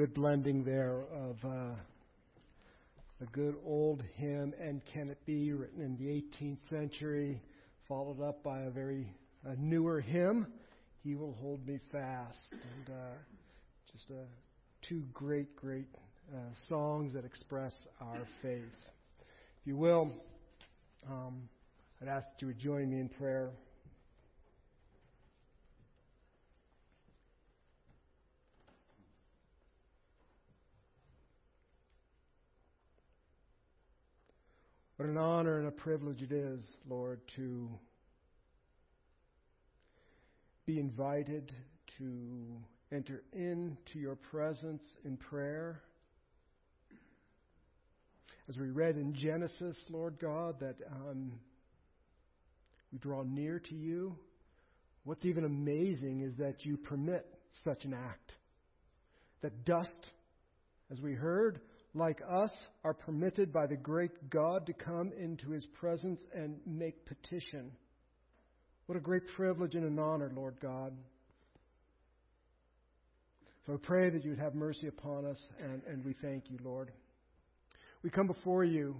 good blending there of uh, a good old hymn, And Can It Be, written in the 18th century, followed up by a very a newer hymn, He Will Hold Me Fast. And uh, just uh, two great, great uh, songs that express our faith. If you will, um, I'd ask that you would join me in prayer. What an honor and a privilege it is, Lord, to be invited to enter into your presence in prayer. As we read in Genesis, Lord God, that um, we draw near to you. What's even amazing is that you permit such an act. That dust, as we heard, like us, are permitted by the great God to come into his presence and make petition. What a great privilege and an honor, Lord God. So I pray that you would have mercy upon us, and, and we thank you, Lord. We come before you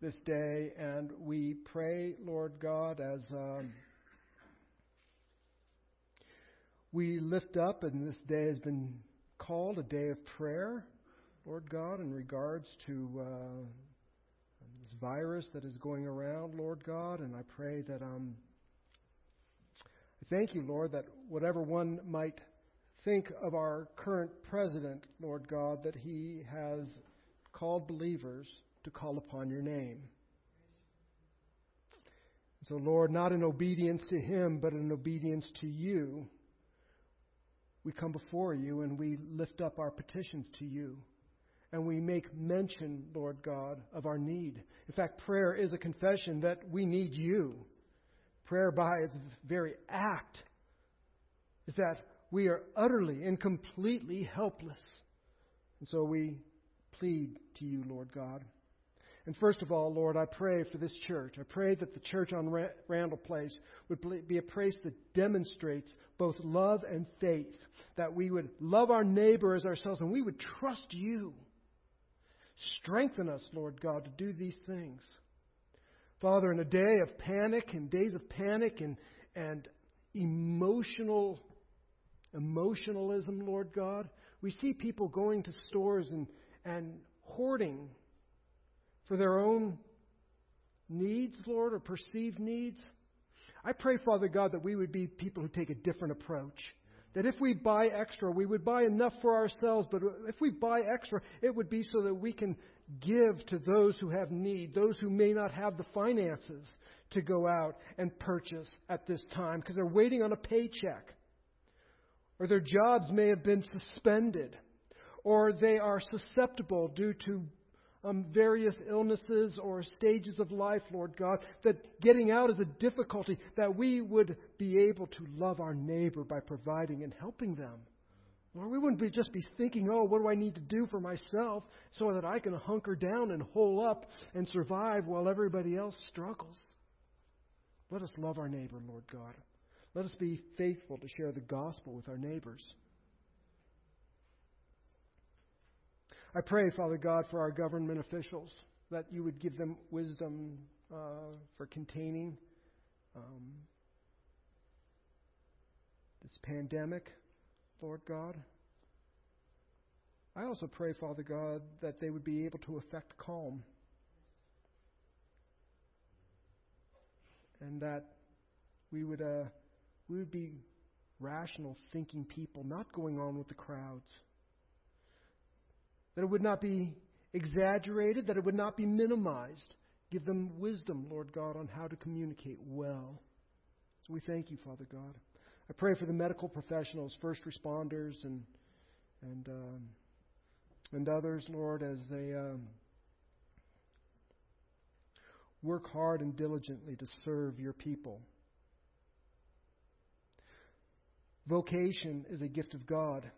this day, and we pray, Lord God, as um, we lift up, and this day has been called a day of prayer. Lord God, in regards to uh, this virus that is going around, Lord God, and I pray that um, I thank you, Lord, that whatever one might think of our current president, Lord God, that he has called believers to call upon your name. So, Lord, not in obedience to him, but in obedience to you, we come before you and we lift up our petitions to you and we make mention, Lord God, of our need. In fact, prayer is a confession that we need you. Prayer, by its very act, is that we are utterly and completely helpless. And so we plead to you, Lord God. And first of all, Lord, I pray for this church. I pray that the church on Randall Place would be a place that demonstrates both love and faith, that we would love our neighbor as ourselves, and we would trust you. Strengthen us, Lord God, to do these things. Father, in a day of panic and days of panic and, and emotional emotionalism, Lord God, we see people going to stores and, and hoarding for their own needs, Lord, or perceived needs. I pray, Father God, that we would be people who take a different approach. That if we buy extra, we would buy enough for ourselves, but if we buy extra, it would be so that we can give to those who have need, those who may not have the finances to go out and purchase at this time because they're waiting on a paycheck. Or their jobs may have been suspended. Or they are susceptible due to um, various illnesses or stages of life, Lord God, that getting out is a difficulty, that we would be able to love our neighbor by providing and helping them. Lord, we wouldn't be just be thinking, oh, what do I need to do for myself so that I can hunker down and hole up and survive while everybody else struggles. Let us love our neighbor, Lord God. Let us be faithful to share the gospel with our neighbors. I pray, Father God, for our government officials that you would give them wisdom uh, for containing um, this pandemic, Lord God. I also pray, Father God, that they would be able to effect calm. And that we would, uh, we would be rational, thinking people, not going on with the crowds that it would not be exaggerated, that it would not be minimized. Give them wisdom, Lord God, on how to communicate well. So we thank you, Father God. I pray for the medical professionals, first responders, and and um, and others, Lord, as they um, work hard and diligently to serve your people. Vocation is a gift of God.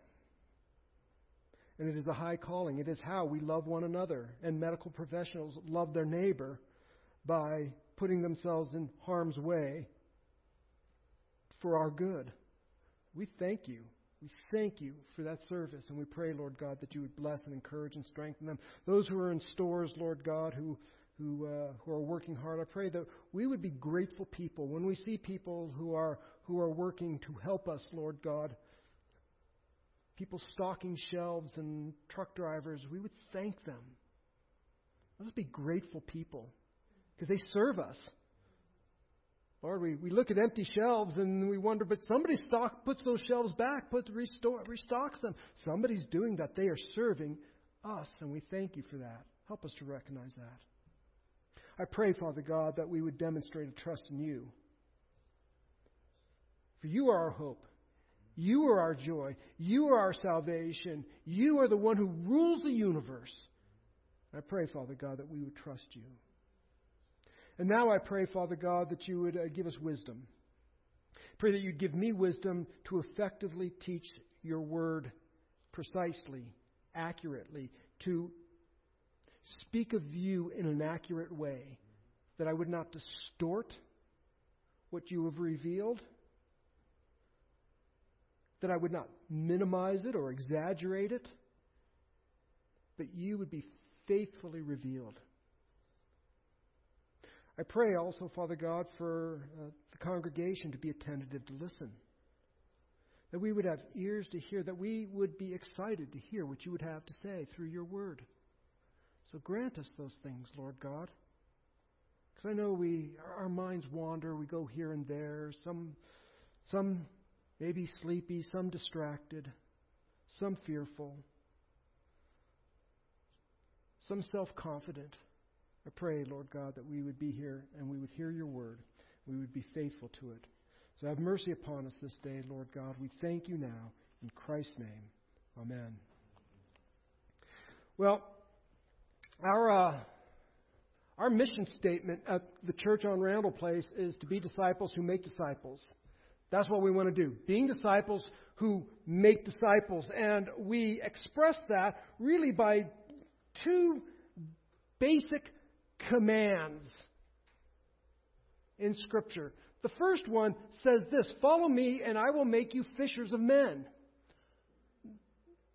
And it is a high calling. It is how we love one another. And medical professionals love their neighbor by putting themselves in harm's way for our good. We thank you We thank you for that service, and we pray, Lord God, that you would bless and encourage and strengthen them. Those who are in stores, Lord God, who who uh, who are working hard, I pray that we would be grateful people when we see people who are who are working to help us, Lord God. People stocking shelves and truck drivers, we would thank them. Let us be grateful people because they serve us. Lord, we, we look at empty shelves and we wonder, but somebody stock, puts those shelves back, puts, restore, restocks them. Somebody's doing that. They are serving us, and we thank you for that. Help us to recognize that. I pray, Father God, that we would demonstrate a trust in you. For you are our hope. You are our joy. You are our salvation. You are the one who rules the universe. I pray, Father God, that we would trust you. And now I pray, Father God, that you would uh, give us wisdom. Pray that you'd give me wisdom to effectively teach your word precisely, accurately, to speak of you in an accurate way, that I would not distort what you have revealed, that I would not minimize it or exaggerate it, but you would be faithfully revealed. I pray also, Father God, for uh, the congregation to be attentive to listen. That we would have ears to hear, that we would be excited to hear what you would have to say through your word. So grant us those things, Lord God. Because I know we our minds wander, we go here and there, some some maybe sleepy, some distracted, some fearful, some self-confident. I pray, Lord God, that we would be here and we would hear your word. We would be faithful to it. So have mercy upon us this day, Lord God. We thank you now. In Christ's name, amen. Well, our, uh, our mission statement at the church on Randall Place is to be disciples who make disciples. That's what we want to do. Being disciples who make disciples. And we express that really by two basic commands in Scripture. The first one says this Follow me, and I will make you fishers of men.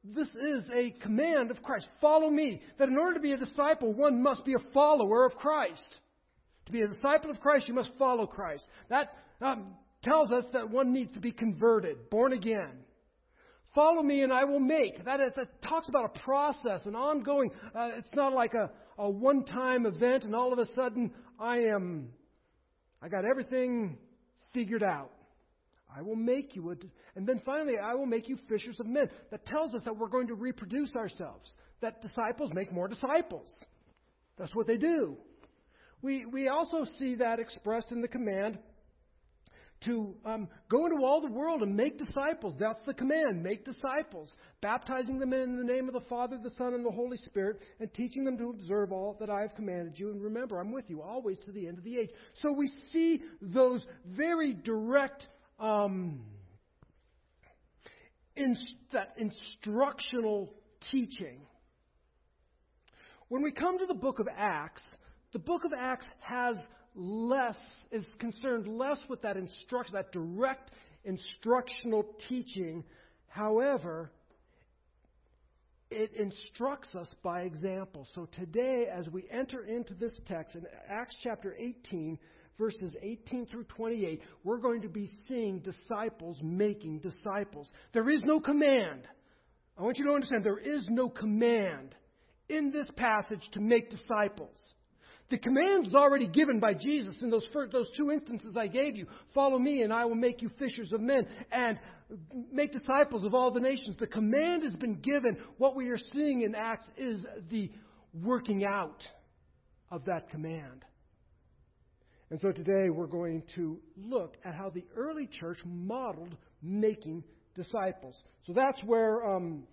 This is a command of Christ. Follow me. That in order to be a disciple, one must be a follower of Christ. To be a disciple of Christ, you must follow Christ. That um, tells us that one needs to be converted, born again. Follow me and I will make. That, is, that talks about a process, an ongoing. Uh, it's not like a, a one time event and all of a sudden I am, I got everything figured out. I will make you, a, and then finally, I will make you fishers of men. That tells us that we're going to reproduce ourselves, that disciples make more disciples. That's what they do. We, we also see that expressed in the command to um, go into all the world and make disciples. That's the command make disciples, baptizing them in the name of the Father, the Son, and the Holy Spirit, and teaching them to observe all that I have commanded you. And remember, I'm with you always to the end of the age. So we see those very direct. Um, that instructional teaching. When we come to the book of Acts, the book of Acts has less, is concerned less with that instruction, that direct instructional teaching. However, it instructs us by example. So today, as we enter into this text in Acts chapter 18, verses 18 through 28, we're going to be seeing disciples making disciples. There is no command. I want you to understand there is no command in this passage to make disciples. The command is already given by Jesus in those, first, those two instances I gave you. Follow me, and I will make you fishers of men, and make disciples of all the nations. The command has been given. What we are seeing in Acts is the working out of that command. And so today we're going to look at how the early church modeled making disciples. So that's where um,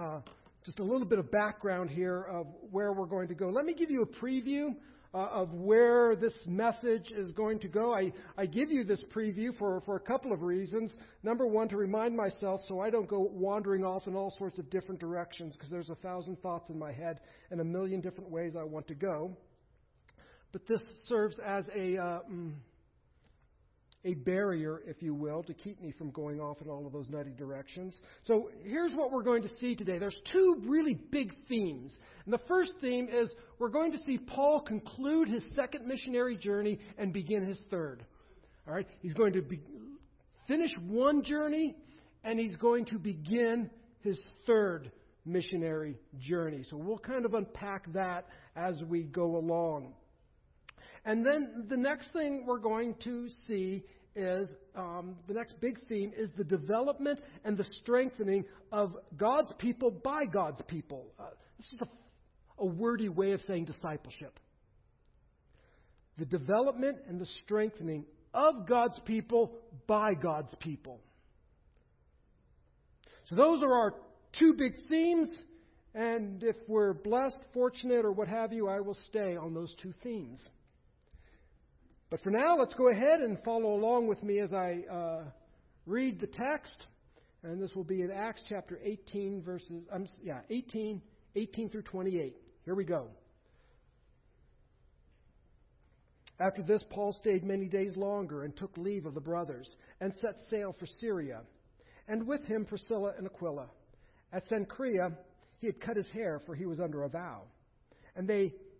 uh, just a little bit of background here of where we're going to go. Let me give you a preview uh, of where this message is going to go. I, I give you this preview for, for a couple of reasons. Number one, to remind myself so I don't go wandering off in all sorts of different directions because there's a thousand thoughts in my head and a million different ways I want to go. But this serves as a, uh, mm, a barrier, if you will, to keep me from going off in all of those nutty directions. So here's what we're going to see today. There's two really big themes. And the first theme is we're going to see Paul conclude his second missionary journey and begin his third. All right? He's going to be, finish one journey and he's going to begin his third missionary journey. So we'll kind of unpack that as we go along. And then the next thing we're going to see is um, the next big theme is the development and the strengthening of God's people by God's people. Uh, this is a, a wordy way of saying discipleship. The development and the strengthening of God's people by God's people. So those are our two big themes, and if we're blessed, fortunate, or what have you, I will stay on those two themes. But for now, let's go ahead and follow along with me as I uh, read the text. And this will be in Acts chapter 18, verses, um, yeah, 18, 18 through 28. Here we go. After this, Paul stayed many days longer and took leave of the brothers and set sail for Syria, and with him Priscilla and Aquila. At Cenchrea, he had cut his hair, for he was under a vow. And they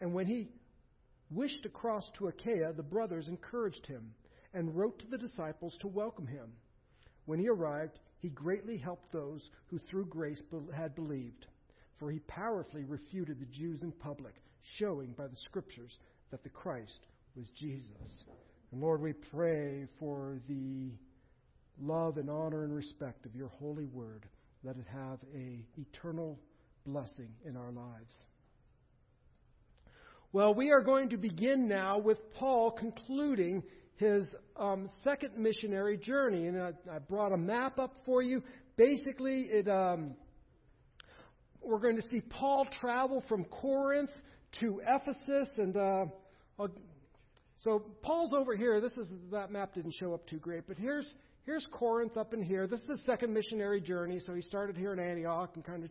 And when he wished to cross to Achaia, the brothers encouraged him and wrote to the disciples to welcome him. When he arrived, he greatly helped those who through grace had believed, for he powerfully refuted the Jews in public, showing by the Scriptures that the Christ was Jesus. And Lord, we pray for the love and honor and respect of your holy word. Let it have a eternal blessing in our lives. Well, we are going to begin now with Paul concluding his um, second missionary journey. And I, I, brought a map up for you. Basically, it, um, we're going to see Paul travel from Corinth to Ephesus. And uh, so Paul's over here. This is that map didn't show up too great, but here's here's Corinth up in here. This is the second missionary journey. So he started here in Antioch and kind of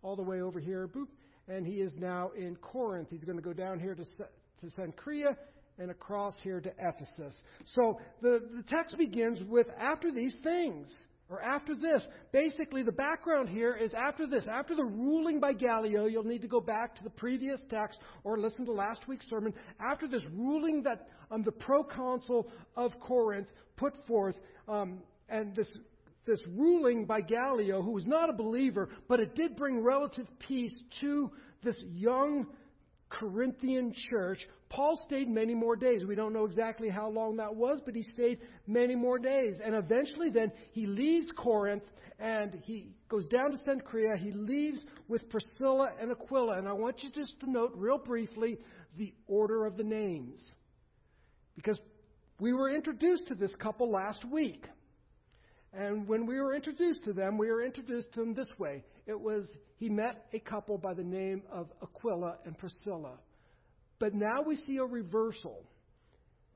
all the way over here. Boop and he is now in Corinth. He's going to go down here to, to Cenchrea and across here to Ephesus. So the, the text begins with after these things, or after this. Basically, the background here is after this. After the ruling by Gallio, you'll need to go back to the previous text or listen to last week's sermon. After this ruling that um, the proconsul of Corinth put forth, um, and this this ruling by Gallio, who was not a believer, but it did bring relative peace to this young Corinthian church. Paul stayed many more days. We don't know exactly how long that was, but he stayed many more days. And eventually, then, he leaves Corinth and he goes down to Cenchrea. He leaves with Priscilla and Aquila. And I want you just to note, real briefly, the order of the names. Because we were introduced to this couple last week. And when we were introduced to them, we were introduced to them this way. It was, he met a couple by the name of Aquila and Priscilla. But now we see a reversal.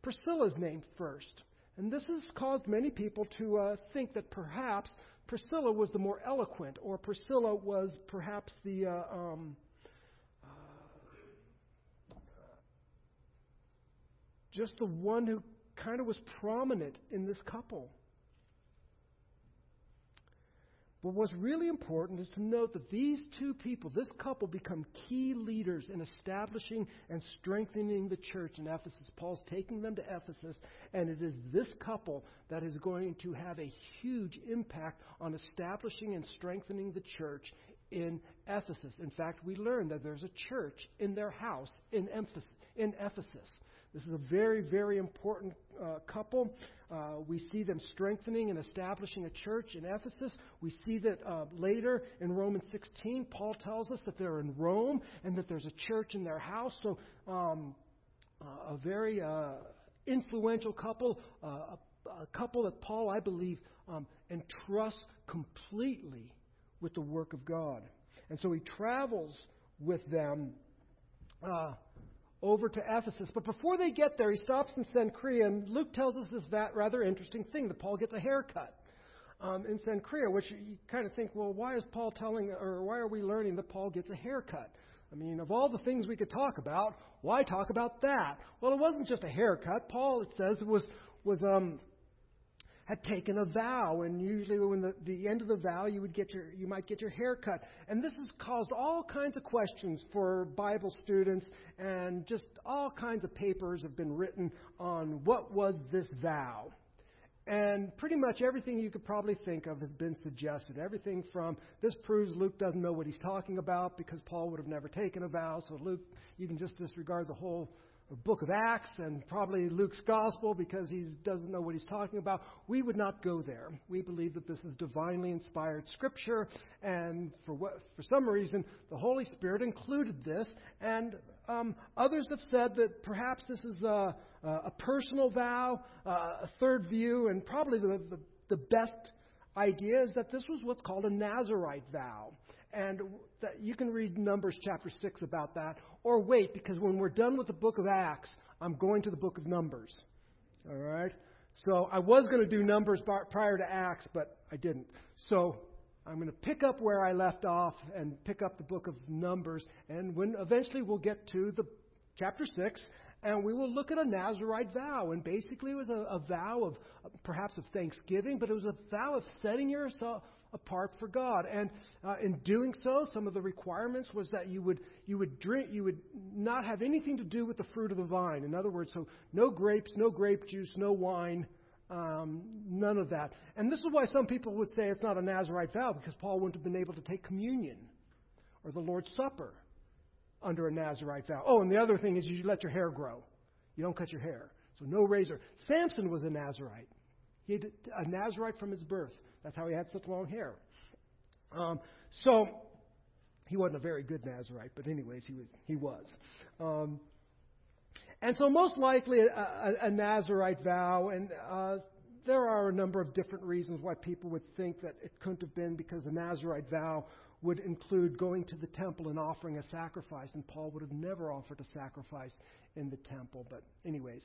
Priscilla's named first. And this has caused many people to uh, think that perhaps Priscilla was the more eloquent, or Priscilla was perhaps the. Uh, um, uh, just the one who kind of was prominent in this couple. But what's really important is to note that these two people, this couple, become key leaders in establishing and strengthening the church in Ephesus. Paul's taking them to Ephesus, and it is this couple that is going to have a huge impact on establishing and strengthening the church in Ephesus. In fact, we learn that there's a church in their house in Ephesus. This is a very, very important uh, couple. Uh, we see them strengthening and establishing a church in Ephesus. We see that uh, later in Romans 16, Paul tells us that they're in Rome and that there's a church in their house. So, um, uh, a very uh, influential couple, uh, a, a, couple that Paul, I believe, um, entrusts completely with the work of God. And so he travels with them over to Ephesus. But before they get there, he stops in Cenchrea, and Luke tells us this rather interesting thing that Paul gets a haircut um, in Cenchrea, which you kind of think, well, why is Paul telling, or why are we learning that Paul gets a haircut? I mean, of all the things we could talk about, why talk about that? Well, it wasn't just a haircut. Paul, it says, was was um, had taken a vow, and usually when the, the end of the vow, you would get your you might get your hair cut. And this has caused all kinds of questions for Bible students, and just all kinds of papers have been written on what was this vow. And pretty much everything you could probably think of has been suggested. Everything from this proves Luke doesn't know what he's talking about because Paul would have never taken a vow. So Luke, you can just disregard the whole book of Acts and probably Luke's gospel because he doesn't know what he's talking about. We would not go there. We believe that this is divinely inspired scripture, and for what, for some reason, the Holy Spirit included this. And um, others have said that perhaps this is a, a personal vow, a third view, and probably the, the, the best idea is that this was what's called a Nazarite vow. And that you can read Numbers chapter 6 about that. Or wait, because when we're done with the book of Acts, I'm going to the book of Numbers. All right? So I was going to do Numbers prior to Acts, but I didn't. So I'm going to pick up where I left off and pick up the book of Numbers. And when eventually we'll get to the chapter 6, and we will look at a Nazarite vow. And basically, it was a, a vow of uh, perhaps of thanksgiving, but it was a vow of setting yourself apart for God. And uh, in doing so, some of the requirements was that you would you would drink you would not have anything to do with the fruit of the vine. In other words, so no grapes, no grape juice, no wine. Um, none of that. And this is why some people would say it's not a Nazarite vow because Paul wouldn't have been able to take communion or the Lord's Supper under a Nazarite vow. Oh, and the other thing is you let your hair grow. You don't cut your hair. So no razor. Samson was a Nazarite. He had a Nazarite from his birth. That's how he had such long hair. Um, so he wasn't a very good Nazarite, but anyways, he was. He was. Um, and so most likely a, a, a Nazarite vow, and uh, there are a number of different reasons why people would think that it couldn't have been because the Nazarite vow would include going to the temple and offering a sacrifice, and Paul would have never offered a sacrifice in the temple. But anyways,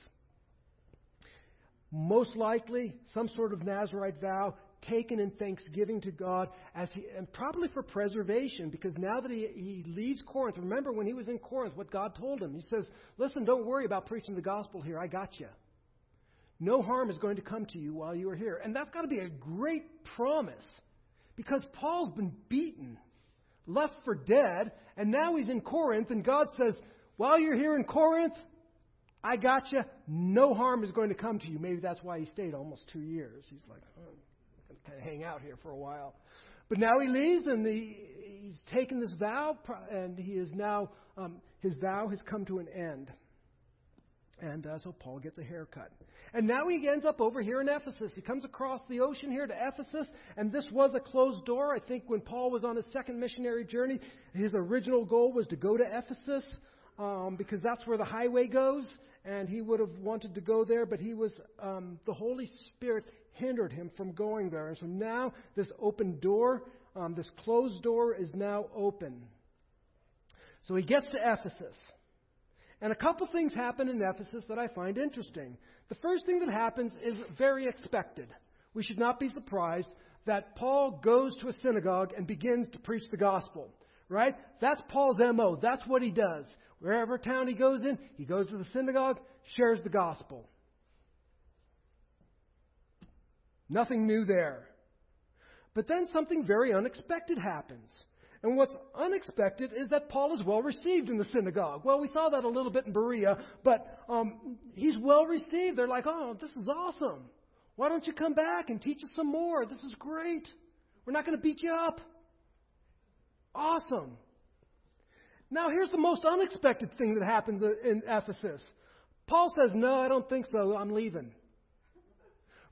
most likely some sort of Nazarite vow taken in thanksgiving to God as he, and probably for preservation because now that he, he leaves Corinth, remember when he was in Corinth, what God told him. He says, Listen, don't worry about preaching the gospel here. I got you. No harm is going to come to you while you are here. And that's got to be a great promise because Paul's been beaten, left for dead, and now he's in Corinth, and God says, While you're here in Corinth, I got you. No harm is going to come to you. Maybe that's why he stayed almost two years. He's like, oh, kind of hang out here for a while. But now he leaves and he, he's taken this vow, and he is now, um, his vow has come to an end. And uh, so Paul gets a haircut. And now he ends up over here in Ephesus. He comes across the ocean here to Ephesus, and this was a closed door. I think when Paul was on his second missionary journey, his original goal was to go to Ephesus um, because that's where the highway goes, and he would have wanted to go there, but he was um, the Holy Spirit hindered him from going there. And so now this open door, um, this closed door, is now open. So he gets to Ephesus. And a couple things happen in Ephesus that I find interesting. The first thing that happens is very expected. We should not be surprised that Paul goes to a synagogue and begins to preach the gospel. Right? That's Paul's MO. That's what he does. Wherever town he goes in, he goes to the synagogue, shares the gospel. Nothing new there. But then something very unexpected happens. And what's unexpected is that Paul is well received in the synagogue. Well, we saw that a little bit in Berea, but um, he's well received. They're like, oh, this is awesome. Why don't you come back and teach us some more? This is great. We're not going to beat you up. Awesome. Now, here's the most unexpected thing that happens in Ephesus. Paul says, No, I don't think so. I'm leaving.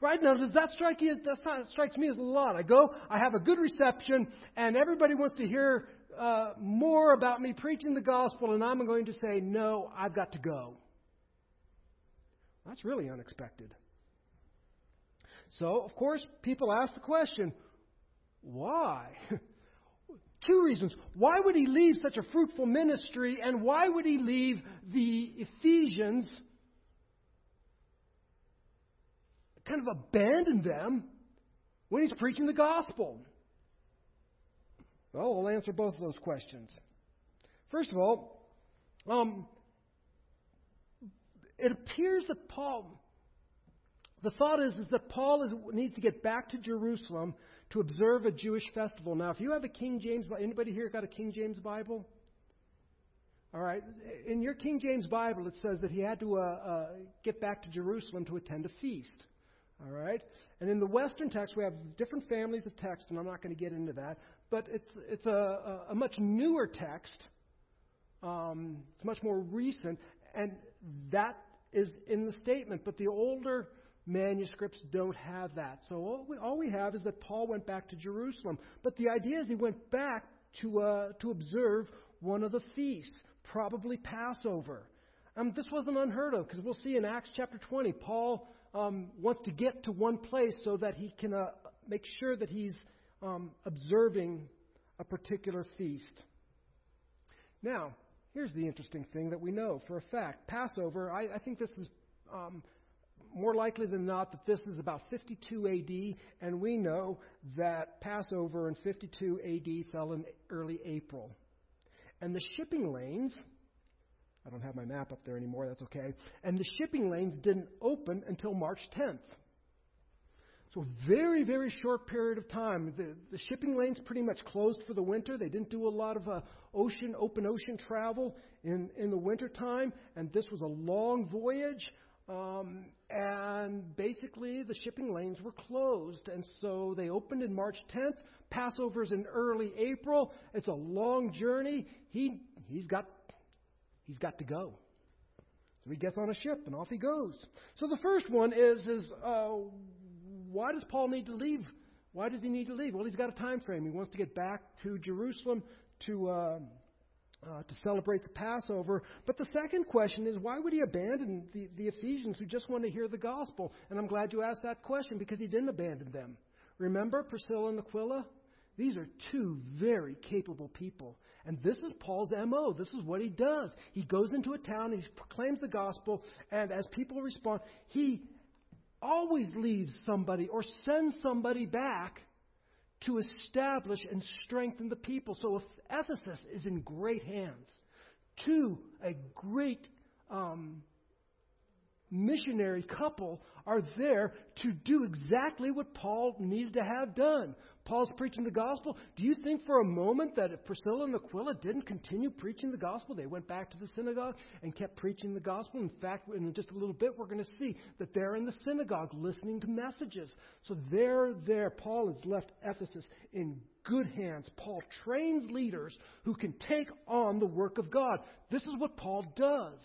Right now, does that strike you? That strikes me as a lot. I go, I have a good reception, and everybody wants to hear uh, more about me preaching the gospel, and I'm going to say, No, I've got to go. That's really unexpected. So, of course, people ask the question, why? Two reasons. Why would he leave such a fruitful ministry, and why would he leave the Ephesians, kind of abandon them when he's preaching the gospel? Well, we'll answer both of those questions. First of all, um, it appears that Paul, the thought is, is that Paul is, needs to get back to Jerusalem to observe a Jewish festival. Now, if you have a King James, anybody here got a King James Bible? All right. In your King James Bible, it says that he had to uh, uh, get back to Jerusalem to attend a feast. All right. And in the Western text, we have different families of text, and I'm not going to get into that. But it's it's a, a much newer text. Um, it's much more recent, and that is in the statement. But the older manuscripts don't have that. So all we, all we have is that Paul went back to Jerusalem. But the idea is he went back to, uh, to observe one of the feasts, probably Passover. Um, this wasn't unheard of because we'll see in Acts chapter 20, Paul um, wants to get to one place so that he can uh, make sure that he's um, observing a particular feast. Now, here's the interesting thing that we know for a fact Passover, I, I think this is um, more likely than not that this is about 52 AD, and we know that Passover in 52 AD fell in early April. And the shipping lanes, I don't have my map up there anymore, that's okay, and the shipping lanes didn't open until March 10th. So, very, very short period of time. The, the shipping lanes pretty much closed for the winter. They didn't do a lot of uh, ocean, open ocean travel in, in the wintertime, and this was a long voyage. Um, and basically, the shipping lanes were closed. And so they opened in March 10th. Passover's in early April. It's a long journey. He, he's, got, he's got to go. So he gets on a ship and off he goes. So the first one is, is uh, why does Paul need to leave? Why does he need to leave? Well, he's got a time frame. He wants to get back to Jerusalem to. Uh, uh, to celebrate the Passover. But the second question is why would he abandon the, the Ephesians who just want to hear the gospel? And I'm glad you asked that question because he didn't abandon them. Remember Priscilla and Aquila? These are two very capable people. And this is Paul's MO. This is what he does. He goes into a town, he proclaims the gospel, and as people respond, he always leaves somebody or sends somebody back to establish and strengthen the people. So if Ephesus is in great hands. Two, a great um, missionary couple are there to do exactly what Paul needed to have done. Paul's preaching the gospel. Do you think for a moment that if Priscilla and Aquila didn't continue preaching the gospel, they went back to the synagogue and kept preaching the gospel? In fact, in just a little bit, we're going to see that they're in the synagogue listening to messages. So they're there. Paul has left Ephesus in good hands. Paul trains leaders who can take on the work of God. This is what Paul does.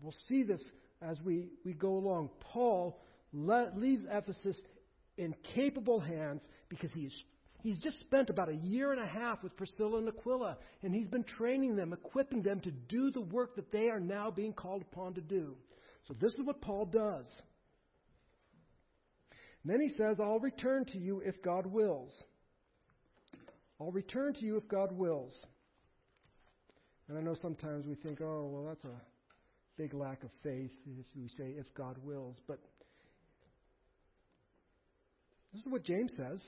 We'll see this as we, we go along. Paul le- leaves Ephesus in capable hands because he's He's just spent about a year and a half with Priscilla and Aquila, and he's been training them, equipping them to do the work that they are now being called upon to do. So, this is what Paul does. Then he says, I'll return to you if God wills. I'll return to you if God wills. And I know sometimes we think, oh, well, that's a big lack of faith if we say, if God wills. But this is what James says.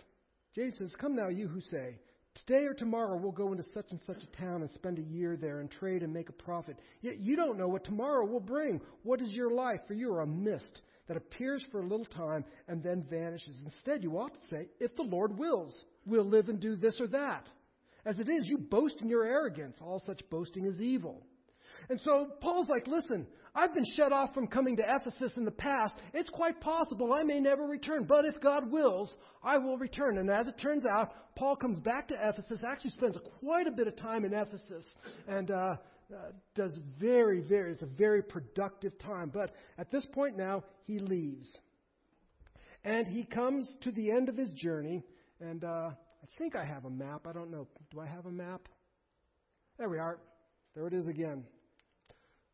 James says, Come now, you who say, Today or tomorrow we'll go into such and such a town and spend a year there and trade and make a profit. Yet you don't know what tomorrow will bring. What is your life? For you are a mist that appears for a little time and then vanishes. Instead, you ought to say, if the Lord wills, we'll live and do this or that. As it is, you boast in your arrogance. All such boasting is evil. And so Paul's like, listen, I've been shut off from coming to Ephesus in the past. It's quite possible I may never return, but if God wills, I will return. And as it turns out, Paul comes back to Ephesus, actually spends quite a bit of time in Ephesus, and uh, uh, does very, very, it's a very productive time. But at this point now, he leaves. And he comes to the end of his journey, and uh, I think I have a map. I don't know. Do I have a map? There we are. There it is again.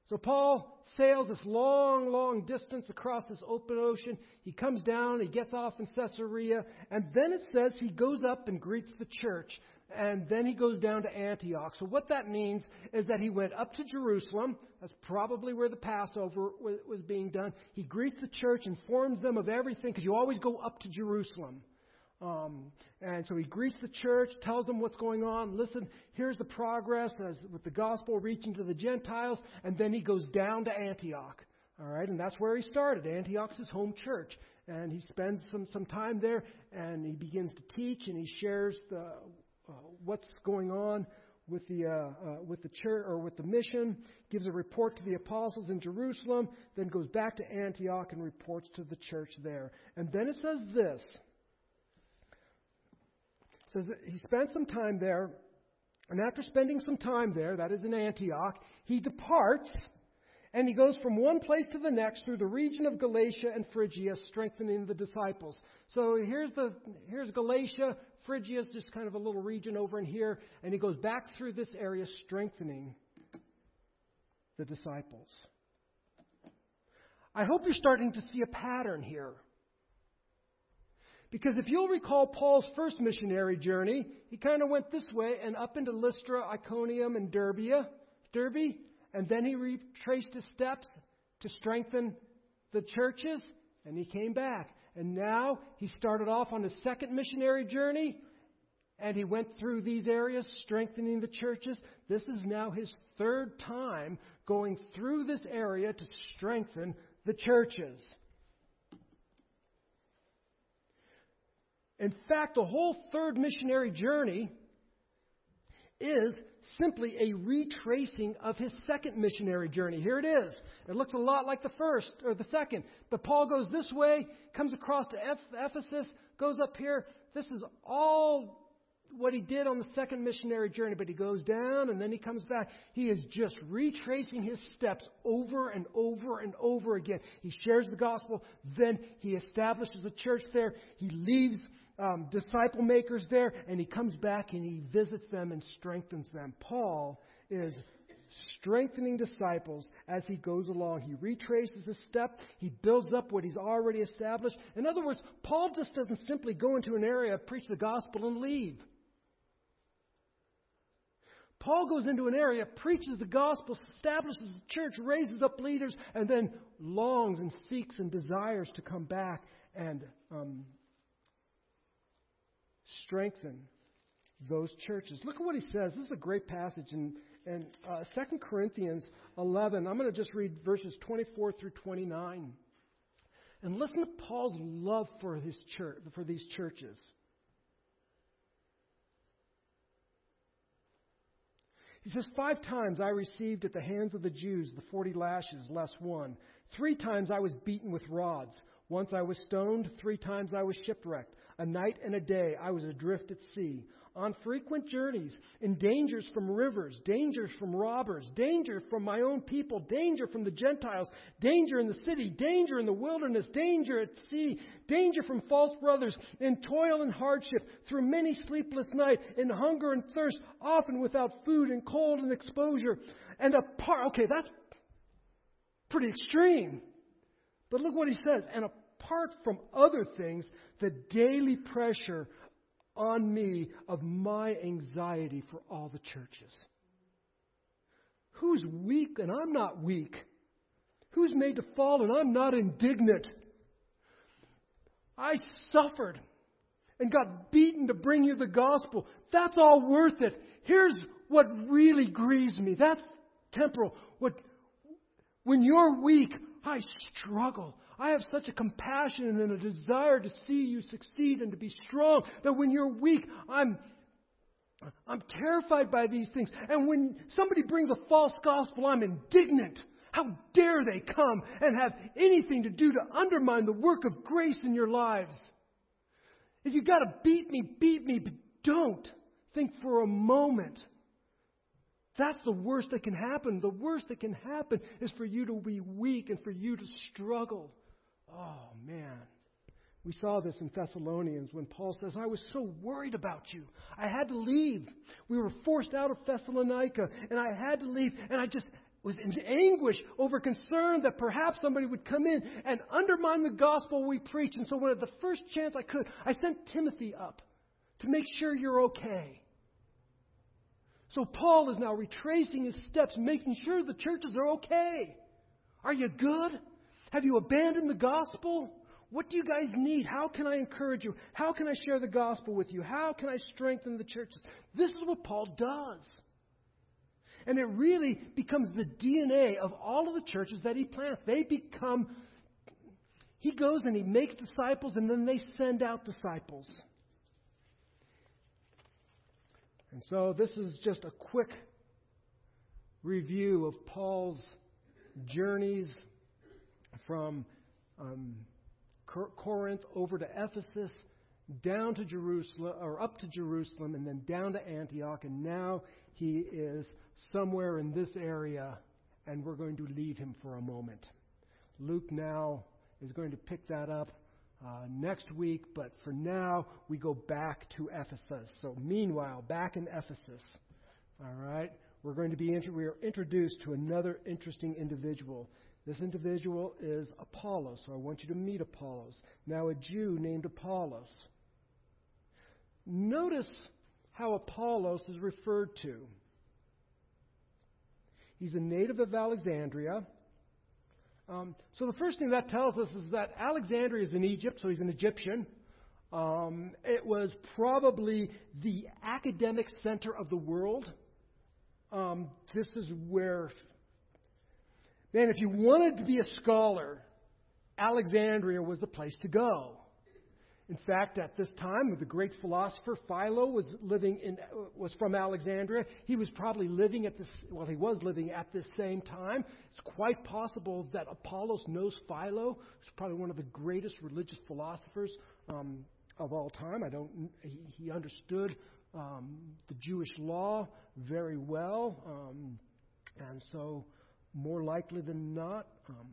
So Paul sails this long, long distance across this open ocean. He comes down, he gets off in Caesarea, and then it says he goes up and greets the church. And then he goes down to Antioch. So what that means is that he went up to Jerusalem. That's probably where the Passover was being done. He greets the church, informs them of everything, because you always go up to Jerusalem. Um, and so he greets the church, tells them what's going on. Listen, here's the progress as, with the gospel reaching to the Gentiles, and then he goes down to Antioch. All right, and that's where he started. Antioch's his home church, and he spends some some time there, and he begins to teach, and he shares the uh, what's going on with the uh, uh, with the church or with the mission. Gives a report to the apostles in Jerusalem, then goes back to Antioch and reports to the church there. And then it says this says that he spent some time there, and after spending some time there, that is in Antioch, he departs and he goes from one place to the next through the region of Galatia and Phrygia, strengthening the disciples. So here's the here's Galatia, Phrygia is just kind of a little region over in here, and he goes back through this area, strengthening the disciples. I hope you're starting to see a pattern here. Because if you'll recall Paul's first missionary journey, he kind of went this way and up into Lystra, Iconium, and Derbia, Derbe, and then he retraced his steps to strengthen the churches, and he came back. And now he started off on his second missionary journey, and he went through these areas, strengthening the churches. This is now his third time going through this area to strengthen the churches. In fact, the whole third missionary journey is simply a retracing of his second missionary journey. Here it is. It looks a lot like the first or the second. But Paul goes this way, comes across to Ephesus, goes up here. This is all what he did on the second missionary journey, but he goes down and then he comes back. He is just retracing his steps over and over and over again. He shares the gospel, then he establishes a church there. He leaves um, disciple makers there, and he comes back and he visits them and strengthens them. Paul is strengthening disciples as he goes along. He retraces his step, he builds up what he's already established. In other words, Paul just doesn't simply go into an area, preach the gospel, and leave. Paul goes into an area, preaches the gospel, establishes a church, raises up leaders, and then longs and seeks and desires to come back and um, strengthen those churches. Look at what he says. This is a great passage in, in uh, 2 Corinthians 11. I'm going to just read verses 24 through 29. And listen to Paul's love for, his church, for these churches. He says, Five times I received at the hands of the Jews the forty lashes, less one. Three times I was beaten with rods. Once I was stoned. Three times I was shipwrecked. A night and a day I was adrift at sea, on frequent journeys, in dangers from rivers, dangers from robbers, danger from my own people, danger from the Gentiles, danger in the city, danger in the wilderness, danger at sea, danger from false brothers, in toil and hardship, through many sleepless nights, in hunger and thirst, often without food and cold and exposure. And apart, okay, that's pretty extreme. But look what he says. And apart from other things, the daily pressure on me of my anxiety for all the churches. Who's weak and I'm not weak? Who's made to fall and I'm not indignant? I suffered and got beaten to bring you the gospel. That's all worth it. Here's what really grieves me. That's temporal. What, when you're weak, I struggle. I have such a compassion and a desire to see you succeed and to be strong that when you're weak, I'm I'm terrified by these things. And when somebody brings a false gospel, I'm indignant. How dare they come and have anything to do to undermine the work of grace in your lives? If you've got to beat me, beat me, but don't think for a moment. That's the worst that can happen. The worst that can happen is for you to be weak and for you to struggle. Oh, man. We saw this in Thessalonians when Paul says, I was so worried about you. I had to leave. We were forced out of Thessalonica, and I had to leave, and I just was in anguish over concern that perhaps somebody would come in and undermine the gospel we preach. And so, when at the first chance I could, I sent Timothy up to make sure you're okay. So, Paul is now retracing his steps, making sure the churches are okay. Are you good? Have you abandoned the gospel? What do you guys need? How can I encourage you? How can I share the gospel with you? How can I strengthen the churches? This is what Paul does. And it really becomes the DNA of all of the churches that he plants. They become, he goes and he makes disciples, and then they send out disciples. And so this is just a quick review of Paul's journeys from um, Corinth over to Ephesus, down to Jerusalem, or up to Jerusalem, and then down to Antioch, and now he is somewhere in this area, and we're going to leave him for a moment. Luke now is going to pick that up uh, next week, but for now, we go back to Ephesus. So, meanwhile, back in Ephesus, all right, we're going to be we are introduced to another interesting individual. This individual is Apollos, so I want you to meet Apollos. Now, a Jew named Apollos. Notice how Apollos is referred to. He's a native of Alexandria. Um, so the first thing that tells us is that Alexandria is in Egypt, so he's an Egyptian. Um, it was probably the academic center of the world. Um, this is where Man, if you wanted to be a scholar, Alexandria was the place to go. In fact, at this time, the great philosopher Philo was living in was from Alexandria. He was probably living at this well, he was living at this same time. It's quite possible that Apollos knows Philo, who's probably one of the greatest religious philosophers um, of all time. I don't. He, he understood um, the Jewish law very well, um, and so more likely than not, um,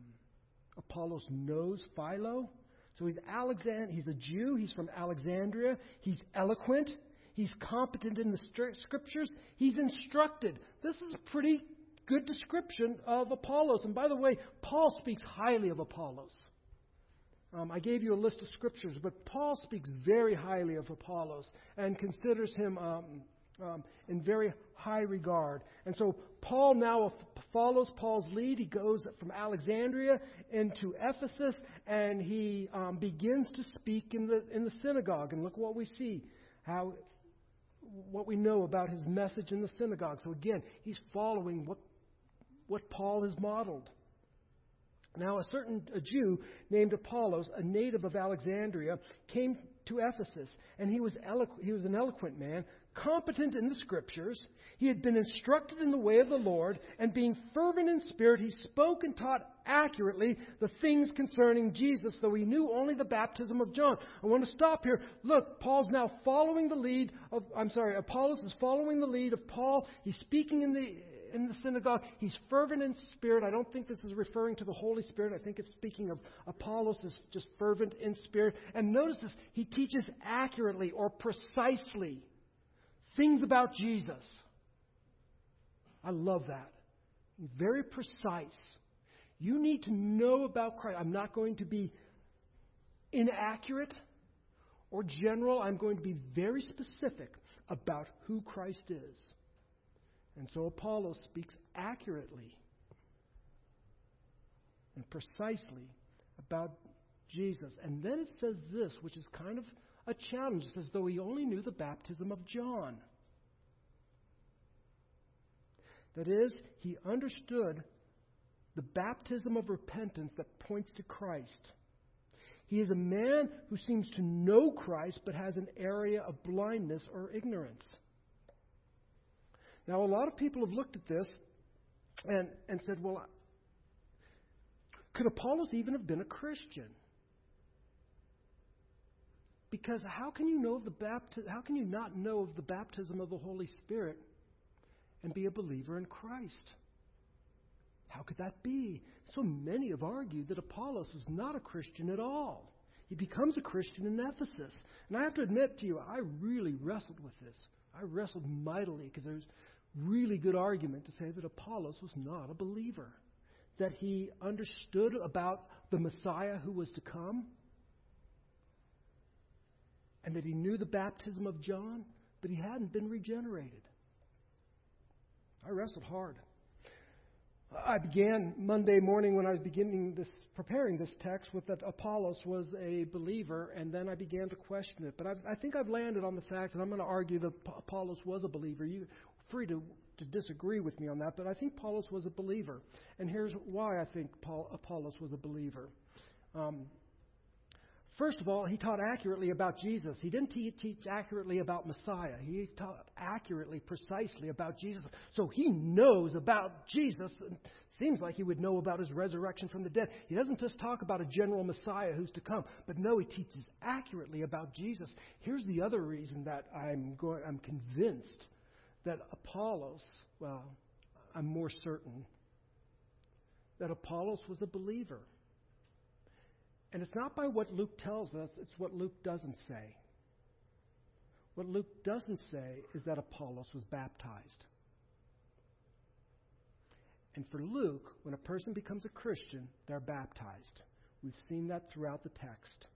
Apollos knows Philo. So he's Alexand- he's a Jew, he's from Alexandria, he's eloquent, he's competent in the scriptures, he's instructed. This is a pretty good description of Apollos. And by the way, Paul speaks highly of Apollos. Um, I gave you a list of scriptures, but Paul speaks very highly of Apollos and considers him um, um, in very high regard. And so Paul now follows Paul's lead. He goes from Alexandria into Ephesus and he um, begins to speak in the, in the synagogue. And look what we see, how, what we know about his message in the synagogue. So again, he's following what, what Paul has modeled. Now, a certain a Jew named Apollos, a native of Alexandria, came to Ephesus, and he was, eloqu- he was an eloquent man, competent in the Scriptures. He had been instructed in the way of the Lord, and being fervent in spirit, he spoke and taught accurately the things concerning Jesus, though he knew only the baptism of John. I want to stop here. Look, Paul's now following the lead of, I'm sorry, Apollos is following the lead of Paul. He's speaking in the in the synagogue. He's fervent in spirit. I don't think this is referring to the Holy Spirit. I think it's speaking of Apollos as just fervent in spirit. And notice this, he teaches accurately or precisely things about Jesus. I love that. Very precise. You need to know about Christ. I'm not going to be inaccurate or general. I'm going to be very specific about who Christ is. And so Apollo speaks accurately and precisely about Jesus. And then it says this, which is kind of a challenge. As though he only knew the baptism of John. That is, he understood the baptism of repentance that points to Christ. He is a man who seems to know Christ but has an area of blindness or ignorance. Now, a lot of people have looked at this and, and said, well, could Apollos even have been a Christian? Because how can you know the bapti- how can you not know of the baptism of the Holy Spirit and be a believer in Christ? How could that be? So many have argued that Apollos was not a Christian at all. He becomes a Christian in Ephesus. And I have to admit to you, I really wrestled with this. I wrestled mightily because there's really good argument to say that Apollos was not a believer. That he understood about the Messiah who was to come, and that he knew the baptism of John, but he hadn't been regenerated. I wrestled hard. I began Monday morning when I was beginning this, preparing this text with that Apollos was a believer, and then I began to question it. But I've, I think I've landed on the fact, and I'm going to argue that Apollos was a believer. You're free to, to disagree with me on that, but I think Apollos was a believer. And here's why I think Paul, Apollos was a believer. Um, First of all, he taught accurately about Jesus. He didn't teach accurately about Messiah. He taught accurately, precisely about Jesus. So he knows about Jesus. It seems like he would know about his resurrection from the dead. He doesn't just talk about a general Messiah who's to come, but no, he teaches accurately about Jesus. Here's the other reason that I'm going, I'm convinced that Apollos, well, I'm more certain that Apollos was a believer. And it's not by what Luke tells us, it's what Luke doesn't say. What Luke doesn't say is that Apollos was baptized. And for Luke, when a person becomes a Christian, they're baptized. We've seen that throughout the text.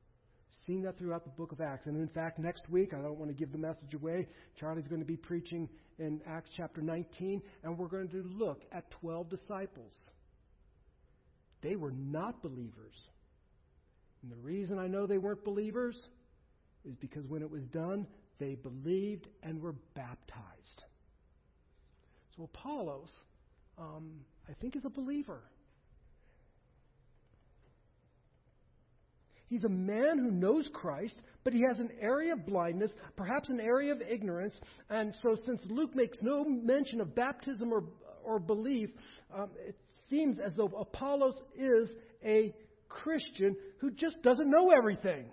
Seen that throughout the book of Acts. And in fact, next week, I don't want to give the message away, Charlie's going to be preaching in Acts chapter 19, and we're going to look at 12 disciples. They were not believers. And the reason I know they weren't believers is because when it was done, they believed and were baptized. So Apollos, um, I think, is a believer. He's a man who knows Christ, but he has an area of blindness, perhaps an area of ignorance. And so, since Luke makes no mention of baptism or, or belief, um, it seems as though Apollos is a Christian who just doesn't know everything.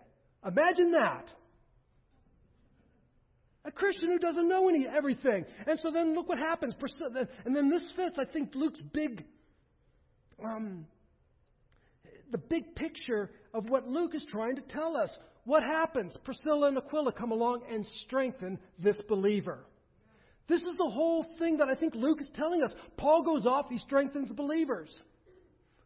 Imagine that. A Christian who doesn't know any everything. And so then look what happens. And then this fits, I think, Luke's big, um, the big picture of what Luke is trying to tell us. What happens? Priscilla and Aquila come along and strengthen this believer. This is the whole thing that I think Luke is telling us. Paul goes off, he strengthens believers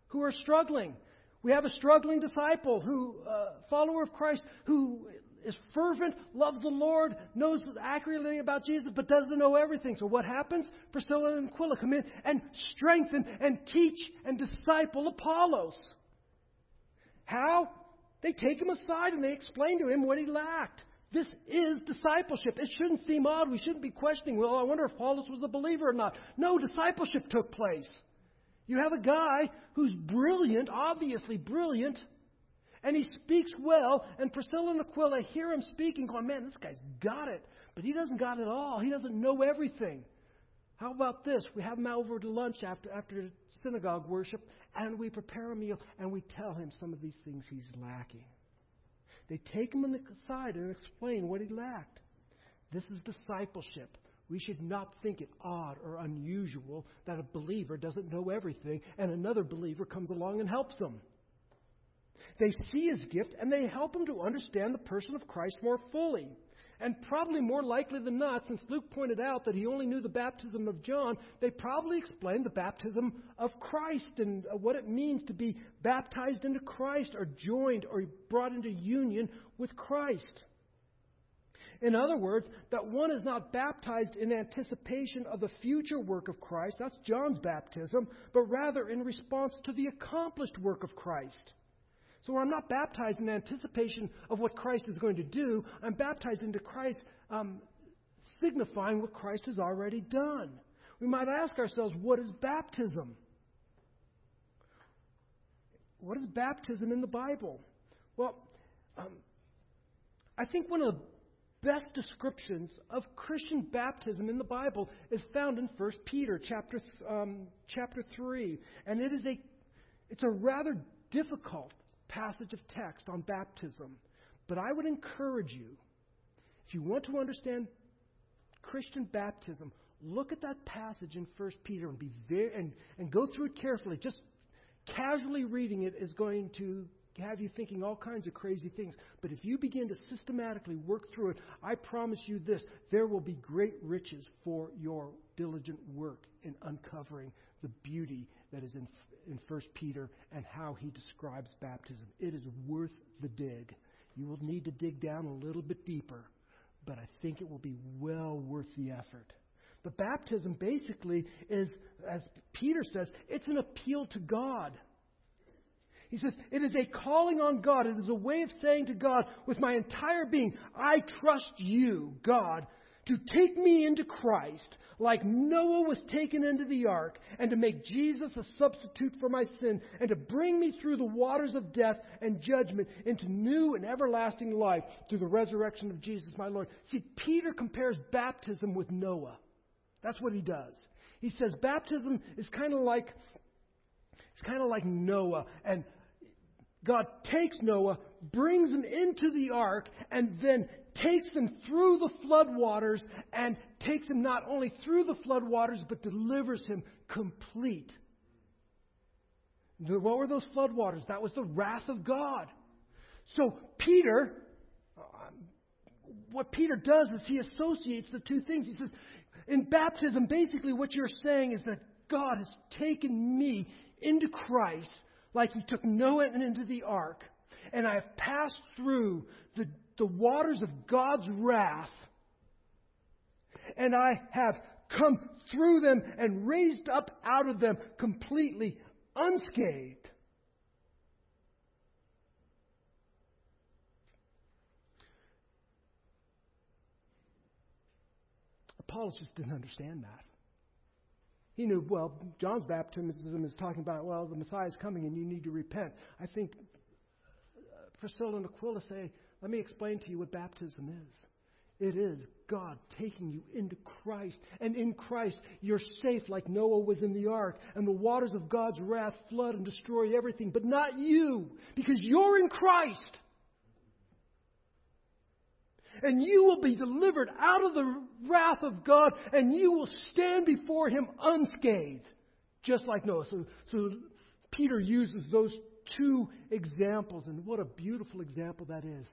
who are struggling. We have a struggling disciple who, uh, follower of Christ, who is fervent, loves the Lord, knows accurately about Jesus, but doesn't know everything. So what happens? Priscilla and Aquila come in and strengthen and teach and disciple Apollos. How? They take him aside and they explain to him what he lacked. This is discipleship. It shouldn't seem odd. We shouldn't be questioning, well, I wonder if Apollos was a believer or not. No, discipleship took place. You have a guy who's brilliant, obviously brilliant, and he speaks well, and Priscilla and Aquila hear him speaking, going, Man, this guy's got it. But he doesn't got it all. He doesn't know everything. How about this? We have him over to lunch after, after synagogue worship, and we prepare a meal, and we tell him some of these things he's lacking. They take him aside and explain what he lacked. This is discipleship we should not think it odd or unusual that a believer doesn't know everything and another believer comes along and helps them. They see his gift and they help him to understand the person of Christ more fully. And probably more likely than not, since Luke pointed out that he only knew the baptism of John, they probably explained the baptism of Christ and what it means to be baptized into Christ or joined or brought into union with Christ. In other words, that one is not baptized in anticipation of the future work of Christ, that's John's baptism, but rather in response to the accomplished work of Christ. So I'm not baptized in anticipation of what Christ is going to do, I'm baptized into Christ, um, signifying what Christ has already done. We might ask ourselves, what is baptism? what is baptism in the Bible? Well, um, I think one of the best descriptions of Christian baptism in the Bible is found in 1 Peter chapter, um, chapter 3. And it is a, it's a rather difficult passage of text on baptism. But I would encourage you, if you want to understand Christian baptism, look at that passage in 1 Peter and, be very, and, and go through it carefully. Just casually reading it is going to have you thinking all kinds of crazy things. But if you begin to systematically work through it, I promise you this there will be great riches for your diligent work in uncovering the beauty that is in, in 1 Peter and how he describes baptism. It is worth the dig. You will need to dig down a little bit deeper, but I think it will be well worth the effort. But baptism basically is, as Peter says, it's an appeal to God. He says, It is a calling on God. It is a way of saying to God, with my entire being, I trust you, God, to take me into Christ like Noah was taken into the ark, and to make Jesus a substitute for my sin, and to bring me through the waters of death and judgment into new and everlasting life through the resurrection of Jesus my Lord. See, Peter compares baptism with Noah. That's what he does. He says baptism is kind of like it's kind of like Noah and God takes Noah, brings him into the ark, and then takes him through the floodwaters and takes him not only through the floodwaters, but delivers him complete. What were those floodwaters? That was the wrath of God. So, Peter, uh, what Peter does is he associates the two things. He says, in baptism, basically what you're saying is that God has taken me into Christ like he took Noah into the ark, and I have passed through the, the waters of God's wrath, and I have come through them and raised up out of them completely unscathed. Apollos just didn't understand that. He knew, well, John's baptism is talking about, well, the Messiah is coming and you need to repent. I think uh, Priscilla and Aquila say, let me explain to you what baptism is. It is God taking you into Christ. And in Christ, you're safe like Noah was in the ark. And the waters of God's wrath flood and destroy everything, but not you, because you're in Christ and you will be delivered out of the wrath of God, and you will stand before Him unscathed, just like Noah. So, so Peter uses those two examples, and what a beautiful example that is.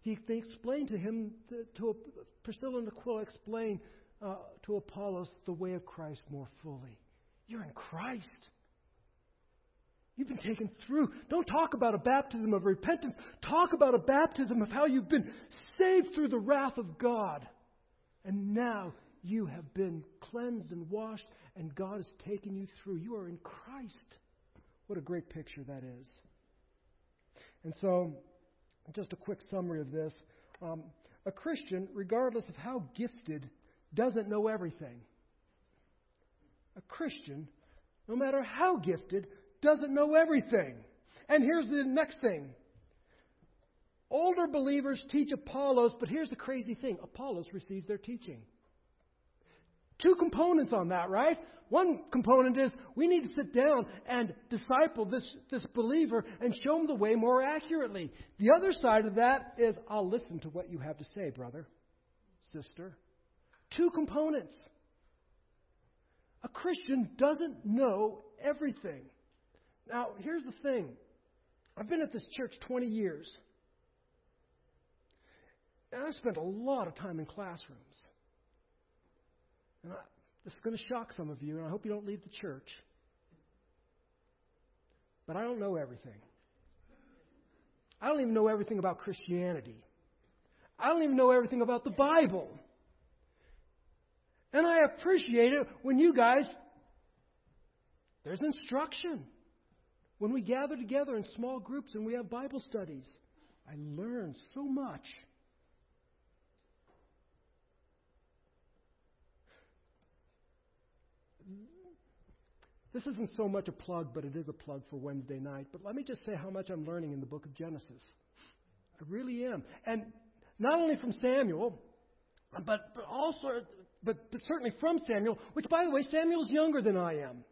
He, explained to him, to, to Priscilla and Aquila explain uh, to Apollos the way of Christ more fully. You're in Christ. You've been taken through. Don't talk about a baptism of repentance. Talk about a baptism of how you've been saved through the wrath of God. And now you have been cleansed and washed, and God has taken you through. You are in Christ. What a great picture that is. And so, just a quick summary of this. Um, a Christian, regardless of how gifted, doesn't know everything. A Christian, no matter how gifted, doesn't know everything. And here's the next thing. Older believers teach Apollos, but here's the crazy thing Apollos receives their teaching. Two components on that, right? One component is we need to sit down and disciple this, this believer and show him the way more accurately. The other side of that is I'll listen to what you have to say, brother, sister. Two components. A Christian doesn't know everything. Now, here's the thing I've been at this church 20 years, and I've spent a lot of time in classrooms. And I, this is going to shock some of you, and I hope you don't leave the church. But I don't know everything. I don't even know everything about Christianity. I don't even know everything about the Bible. And I appreciate it when you guys, there's instruction. When we gather together in small groups and we have Bible studies, I learn so much. This isn't so much a plug, but it is a plug for Wednesday night. But let me just say how much I'm learning in the book of Genesis. I really am. And not only from Samuel, but, but also, but, but certainly from Samuel, which, by the way, Samuel's younger than I am.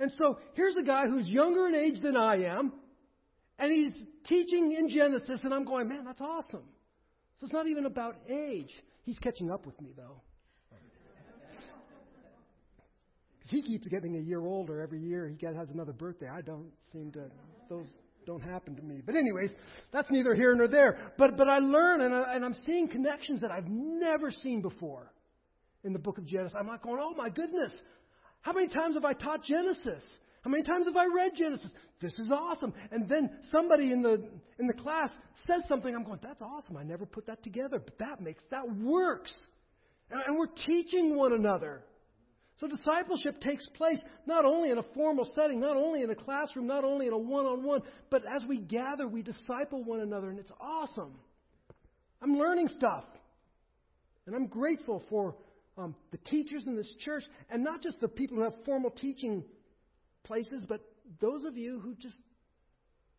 And so here's a guy who's younger in age than I am, and he's teaching in Genesis, and I'm going, man, that's awesome. So it's not even about age. He's catching up with me, though. Because he keeps getting a year older every year. He has another birthday. I don't seem to, those don't happen to me. But anyways, that's neither here nor there. But, but I learn, and, I, and I'm seeing connections that I've never seen before in the book of Genesis. I'm not going, oh my goodness, how many times have I taught Genesis? How many times have I read Genesis? This is awesome. And then somebody in the in the class says something. I'm going, that's awesome. I never put that together, but that makes that works. And, and we're teaching one another. So discipleship takes place not only in a formal setting, not only in a classroom, not only in a one-on-one, but as we gather, we disciple one another, and it's awesome. I'm learning stuff, and I'm grateful for um, the teachers in this church, and not just the people who have formal teaching places, but those of you who just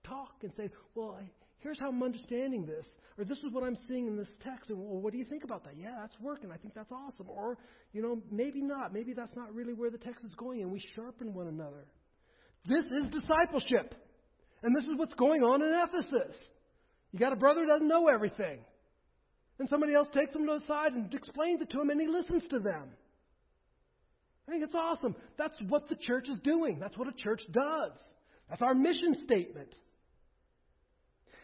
talk and say, well, here's how I'm understanding this, or this is what I'm seeing in this text, and well, what do you think about that? Yeah, that's working. I think that's awesome. Or, you know, maybe not. Maybe that's not really where the text is going, and we sharpen one another. This is discipleship. And this is what's going on in Ephesus. You got a brother who doesn't know everything. And somebody else takes him to the side and explains it to him, and he listens to them. I think it's awesome. That's what the church is doing. That's what a church does. That's our mission statement.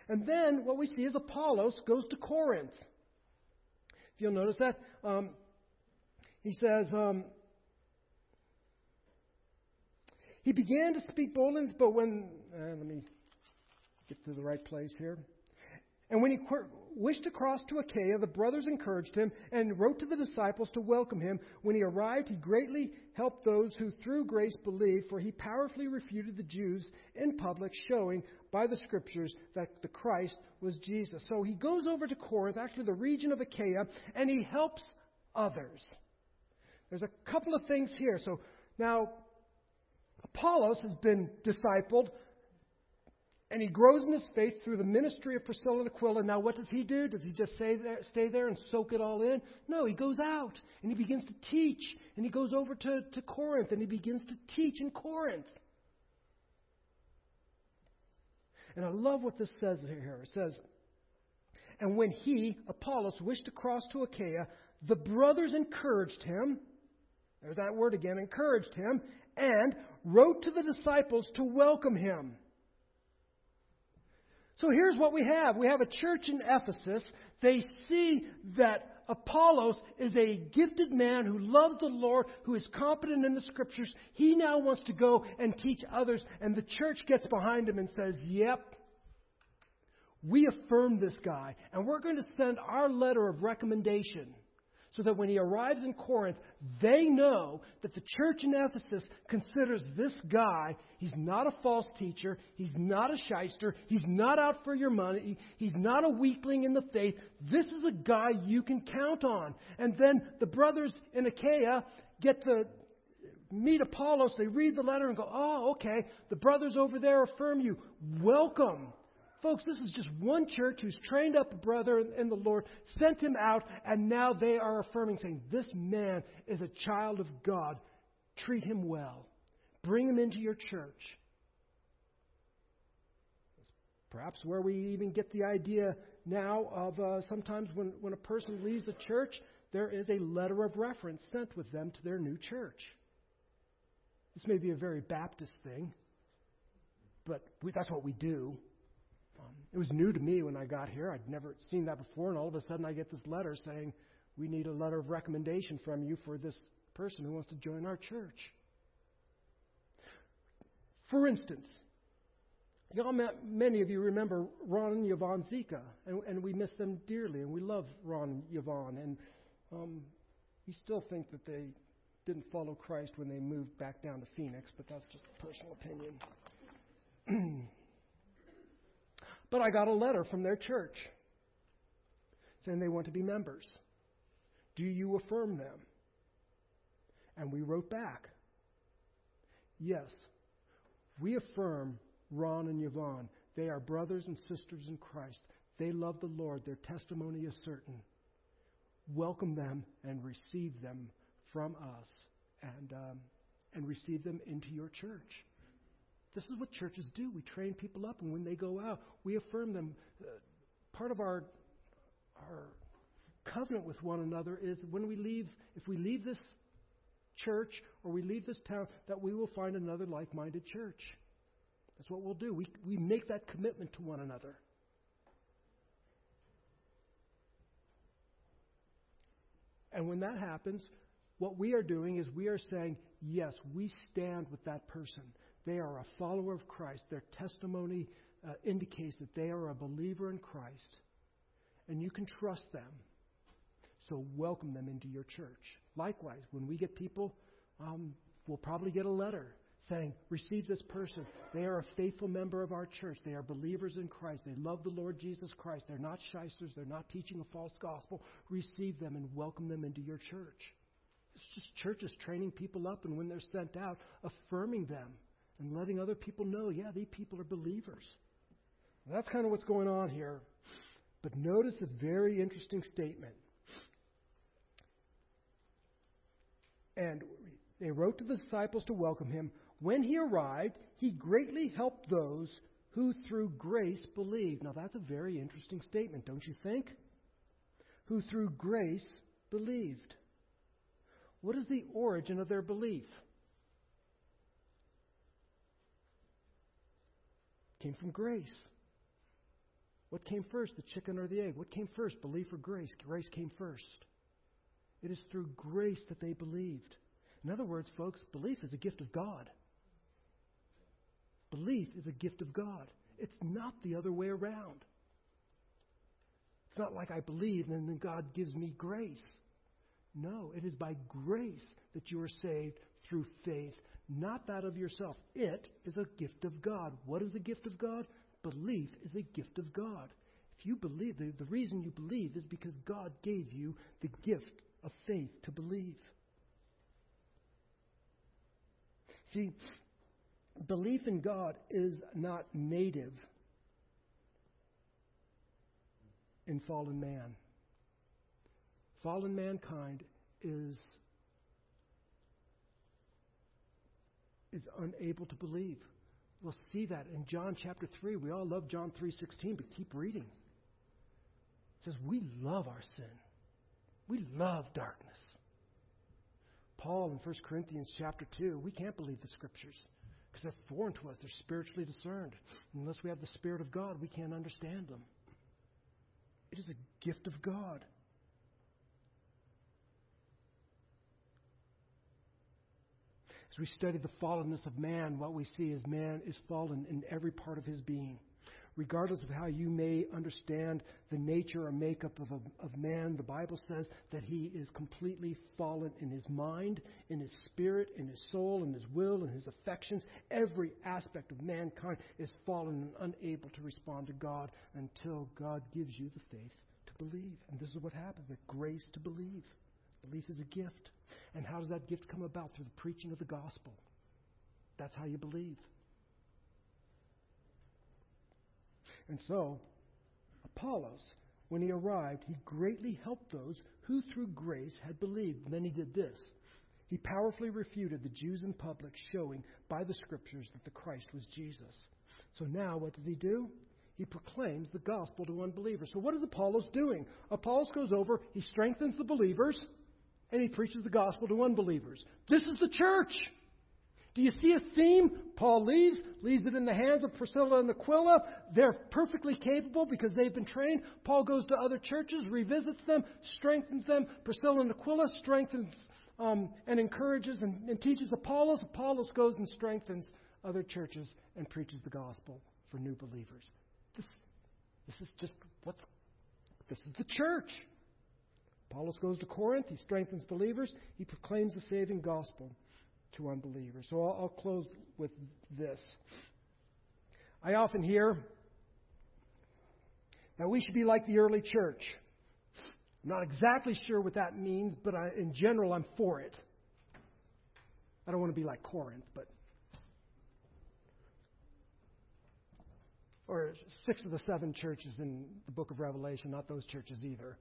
And then what we see is Apollos goes to Corinth. If you'll notice that, um, he says, um, he began to speak boldly, but when, uh, let me get to the right place here. And when he wished to cross to Achaia, the brothers encouraged him and wrote to the disciples to welcome him. When he arrived, he greatly helped those who through grace believed, for he powerfully refuted the Jews in public, showing by the scriptures that the Christ was Jesus. So he goes over to Corinth, actually the region of Achaia, and he helps others. There's a couple of things here. So now, Apollos has been discipled and he grows in his faith through the ministry of Priscilla and Aquila. Now, what does he do? Does he just stay there, stay there and soak it all in? No, he goes out and he begins to teach. And he goes over to, to Corinth and he begins to teach in Corinth. And I love what this says here. It says, And when he, Apollos, wished to cross to Achaia, the brothers encouraged him. There's that word again, encouraged him, and wrote to the disciples to welcome him. So here's what we have we have a church in Ephesus. They see that Apollos is a gifted man who loves the Lord, who is competent in the scriptures. He now wants to go and teach others, and the church gets behind him and says, Yep, we affirm this guy, and we're going to send our letter of recommendation so that when he arrives in Corinth, they know that the church in Ephesus considers this guy, he's not a false teacher, he's not a shyster, he's not out for your money, he's not a weakling in the faith. This is a guy you can count on. And then the brothers in Achaia get the meet Apollos, they read the letter and go, oh, okay, the brothers over there affirm you. Welcome. Folks, this is just one church who's trained up a brother in the Lord, sent him out, and now they are affirming, saying, This man is a child of God. Treat him well. Bring him into your church. Perhaps where we even get the idea now of uh, sometimes when, when a person leaves a church, there is a letter of reference sent with them to their new church. This may be a very Baptist thing, but we, that's what we do. Um, it was new to me when I got here. I'd never seen that before, and all of a sudden I get this letter saying, We need a letter of recommendation from you for this person who wants to join our church. For instance, y'all many of you remember Ron and Yvonne Zika, and, and, we miss them dearly, and we love Ron and Yvonne, and um, we still think that they didn't follow Christ when they moved back down to Phoenix, but that's just a personal opinion. But I got a letter from their church saying they want to be members. Do you affirm them? And we wrote back Yes, we affirm Ron and Yvonne. They are brothers and sisters in Christ. They love the Lord. Their testimony is certain. Welcome them and receive them from us and, um, and receive them into your church. This is what churches do. We train people up, and when they go out, we affirm them. Uh, part of our, our covenant with one another is when we leave, if we leave this church or we leave this town, that we will find another like minded church. That's what we'll do. We, we make that commitment to one another. And when that happens, what we are doing is we are saying, yes, we stand with that person. They are a follower of Christ. Their testimony uh, indicates that they are a believer in Christ. And you can trust them. So welcome them into your church. Likewise, when we get people, um, we'll probably get a letter saying, Receive this person. They are a faithful member of our church. They are believers in Christ. They love the Lord Jesus Christ. They're not shysters. They're not teaching a false gospel. Receive them and welcome them into your church. It's just churches training people up, and when they're sent out, affirming them and letting other people know, yeah, these people are believers. And that's kind of what's going on here. But notice a very interesting statement. And they wrote to the disciples to welcome him. When he arrived, he greatly helped those who through grace believed. Now, that's a very interesting statement, don't you think? Who through grace believed. What is the origin of their belief? Came from grace. What came first, the chicken or the egg? What came first, belief or grace? Grace came first. It is through grace that they believed. In other words, folks, belief is a gift of God. Belief is a gift of God. It's not the other way around. It's not like I believe and then God gives me grace. No, it is by grace that you are saved through faith, not that of yourself. It is a gift of God. What is the gift of God? Belief is a gift of God. If you believe, the, the reason you believe is because God gave you the gift of faith to believe. See, belief in God is not native in fallen man. Fallen mankind is is unable to believe. We'll see that in John chapter 3. We all love John 3:16, but keep reading. It says we love our sin. We love darkness. Paul in 1 Corinthians chapter 2, we can't believe the scriptures because they're foreign to us. They're spiritually discerned. Unless we have the Spirit of God, we can't understand them. It is a gift of God. As we study the fallenness of man, what we see is man is fallen in every part of his being regardless of how you may understand the nature or makeup of, a, of man, the Bible says that he is completely fallen in his mind, in his spirit, in his soul, in his will, in his affections. Every aspect of mankind is fallen and unable to respond to God until God gives you the faith to believe. And this is what happens the grace to believe. Belief is a gift. And how does that gift come about? Through the preaching of the gospel. That's how you believe. And so, Apollos, when he arrived, he greatly helped those who through grace had believed. And then he did this. He powerfully refuted the Jews in public, showing by the scriptures that the Christ was Jesus. So now, what does he do? He proclaims the gospel to unbelievers. So, what is Apollos doing? Apollos goes over, he strengthens the believers, and he preaches the gospel to unbelievers. This is the church. Do you see a theme? Paul leaves, leaves it in the hands of Priscilla and Aquila. They're perfectly capable because they've been trained. Paul goes to other churches, revisits them, strengthens them. Priscilla and Aquila strengthens um, and encourages and, and teaches Apollos. Apollos goes and strengthens other churches and preaches the gospel for new believers. This, this is just what's this is the church. Apollos goes to Corinth. He strengthens believers. He proclaims the saving gospel to unbelievers. So I'll, I'll close with this. I often hear that we should be like the early church. I'm not exactly sure what that means, but I, in general, I'm for it. I don't want to be like Corinth, but. Or six of the seven churches in the book of Revelation, not those churches either.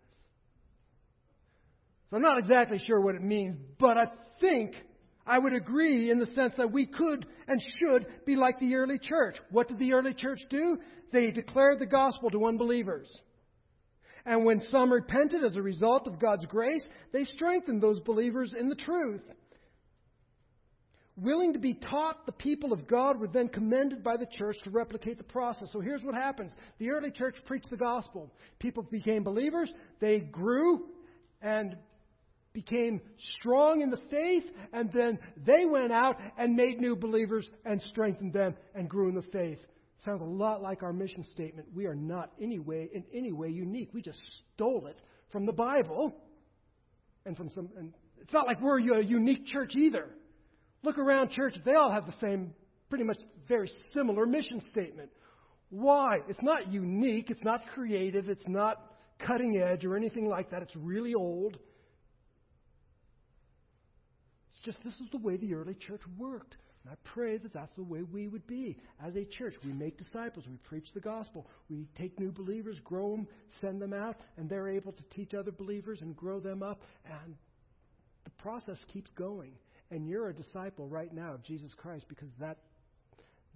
So I'm not exactly sure what it means, but I think I would agree in the sense that we could and should be like the early church. What did the early church do? They declared the gospel to unbelievers. And when some repented as a result of God's grace, they strengthened those believers in the truth. Willing to be taught, the people of God were then commended by the church to replicate the process. So here's what happens the early church preached the gospel. People became believers, they grew and became strong in the faith, and then they went out and made new believers and strengthened them and grew in the faith. Sounds a lot like our mission statement. We are not any way, in any way unique. We just stole it from the Bible and from some. And it's not like we're a unique church either. Look around church; they all have the same, pretty much very similar mission statement. Why? It's not unique. It's not creative. It's not cutting edge or anything like that. It's really old just this is the way the early church worked. And I pray that that's the way we would be as a church. We make disciples, we preach the gospel, we take new believers, grow them, send them out, and they're able to teach other believers and grow them up. And the process keeps going. And you're a disciple right now of Jesus Christ because that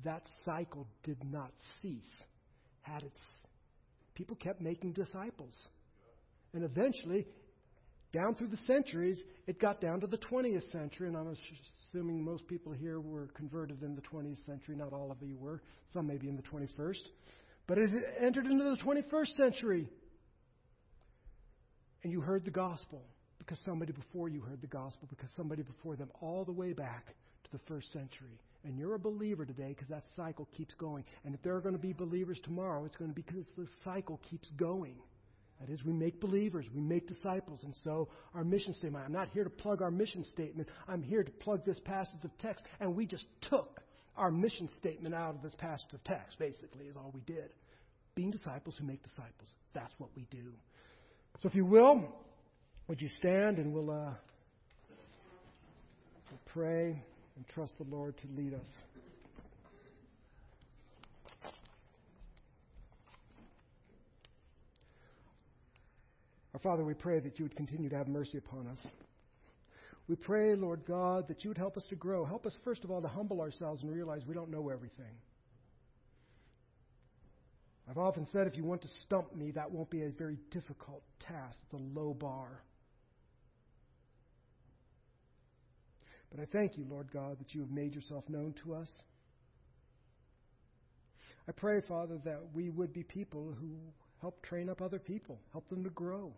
that cycle did not cease. Had its people kept making disciples. And eventually down through the centuries, it got down to the 20th century, and I'm assuming most people here were converted in the 20th century. Not all of you were, some maybe in the 21st. But it entered into the 21st century, and you heard the gospel because somebody before you heard the gospel, because somebody before them, all the way back to the first century. And you're a believer today because that cycle keeps going. And if there are going to be believers tomorrow, it's going to be because the cycle keeps going. That is, we make believers, we make disciples. And so, our mission statement I'm not here to plug our mission statement, I'm here to plug this passage of text. And we just took our mission statement out of this passage of text, basically, is all we did. Being disciples who make disciples. That's what we do. So, if you will, would you stand and we'll, uh, we'll pray and trust the Lord to lead us. Our Father, we pray that you would continue to have mercy upon us. We pray, Lord God, that you would help us to grow. Help us, first of all, to humble ourselves and realize we don't know everything. I've often said if you want to stump me, that won't be a very difficult task. It's a low bar. But I thank you, Lord God, that you have made yourself known to us. I pray, Father, that we would be people who help train up other people, help them to grow.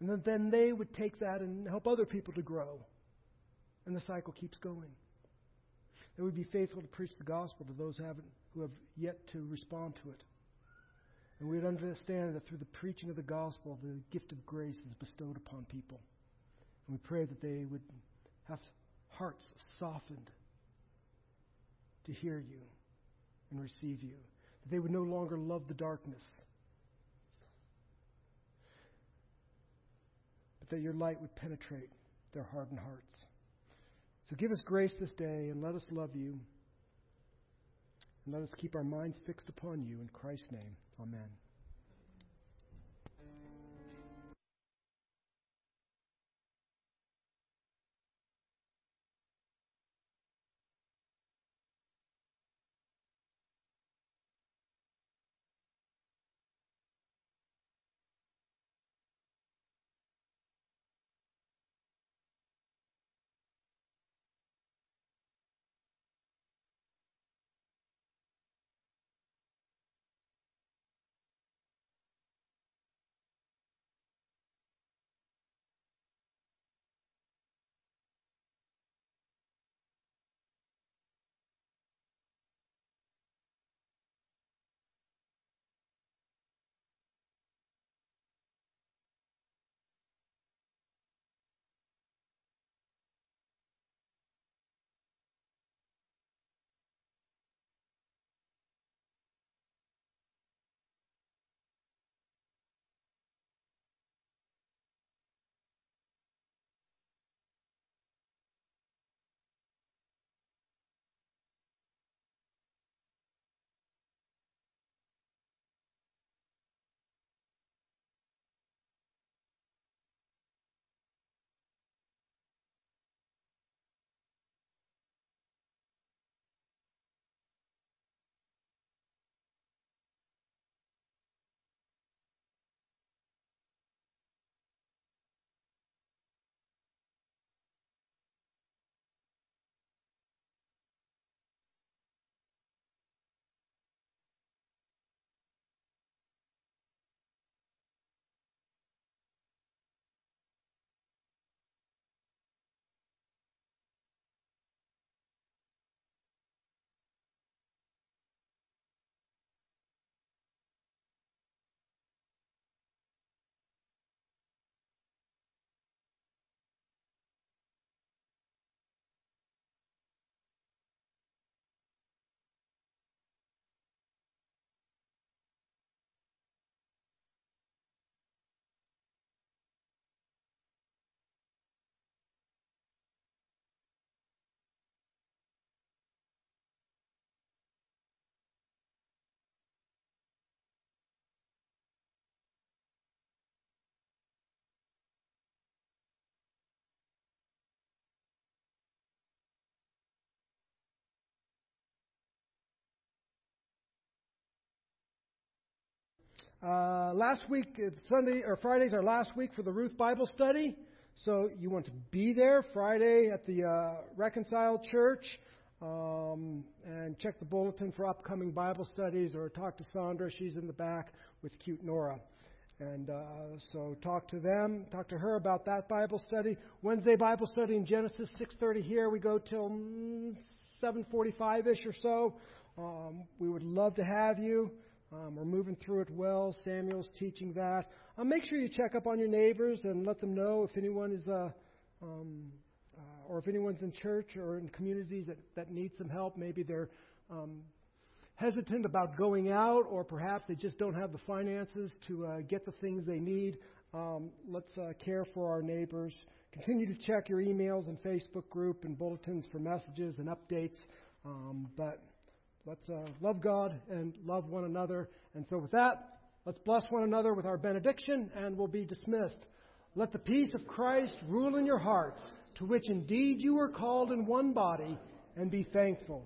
And then, they would take that and help other people to grow. And the cycle keeps going. That we be faithful to preach the gospel to those who, have yet to respond to it. And we would understand that through the preaching of the gospel, the gift of grace is bestowed upon people. And we pray that they would have hearts softened to hear you and receive you they would no longer love the darkness, but that your light would penetrate their hardened hearts. So give us grace this day and let us love you. And let us keep our minds fixed upon you. In Christ's name, amen. Uh, last week, uh, Sunday or Friday's our last week for the Ruth Bible study. So you want to be there Friday at the uh, Reconciled Church um, and check the bulletin for upcoming Bible studies or talk to Sandra. She's in the back with cute Nora. And uh, so talk to them, talk to her about that Bible study. Wednesday Bible study in Genesis 6:30 here. We go till 7:45 ish or so. Um, we would love to have you. Um, we're moving through it well. Samuel's teaching that. Uh, make sure you check up on your neighbors and let them know if anyone is, uh, um, uh, or if anyone's in church or in communities that, that need some help. Maybe they're um, hesitant about going out, or perhaps they just don't have the finances to uh, get the things they need. Um, let's uh, care for our neighbors. Continue to check your emails and Facebook group and bulletins for messages and updates. Um, but Let's uh, love God and love one another. And so, with that, let's bless one another with our benediction, and we'll be dismissed. Let the peace of Christ rule in your hearts, to which indeed you were called in one body, and be thankful.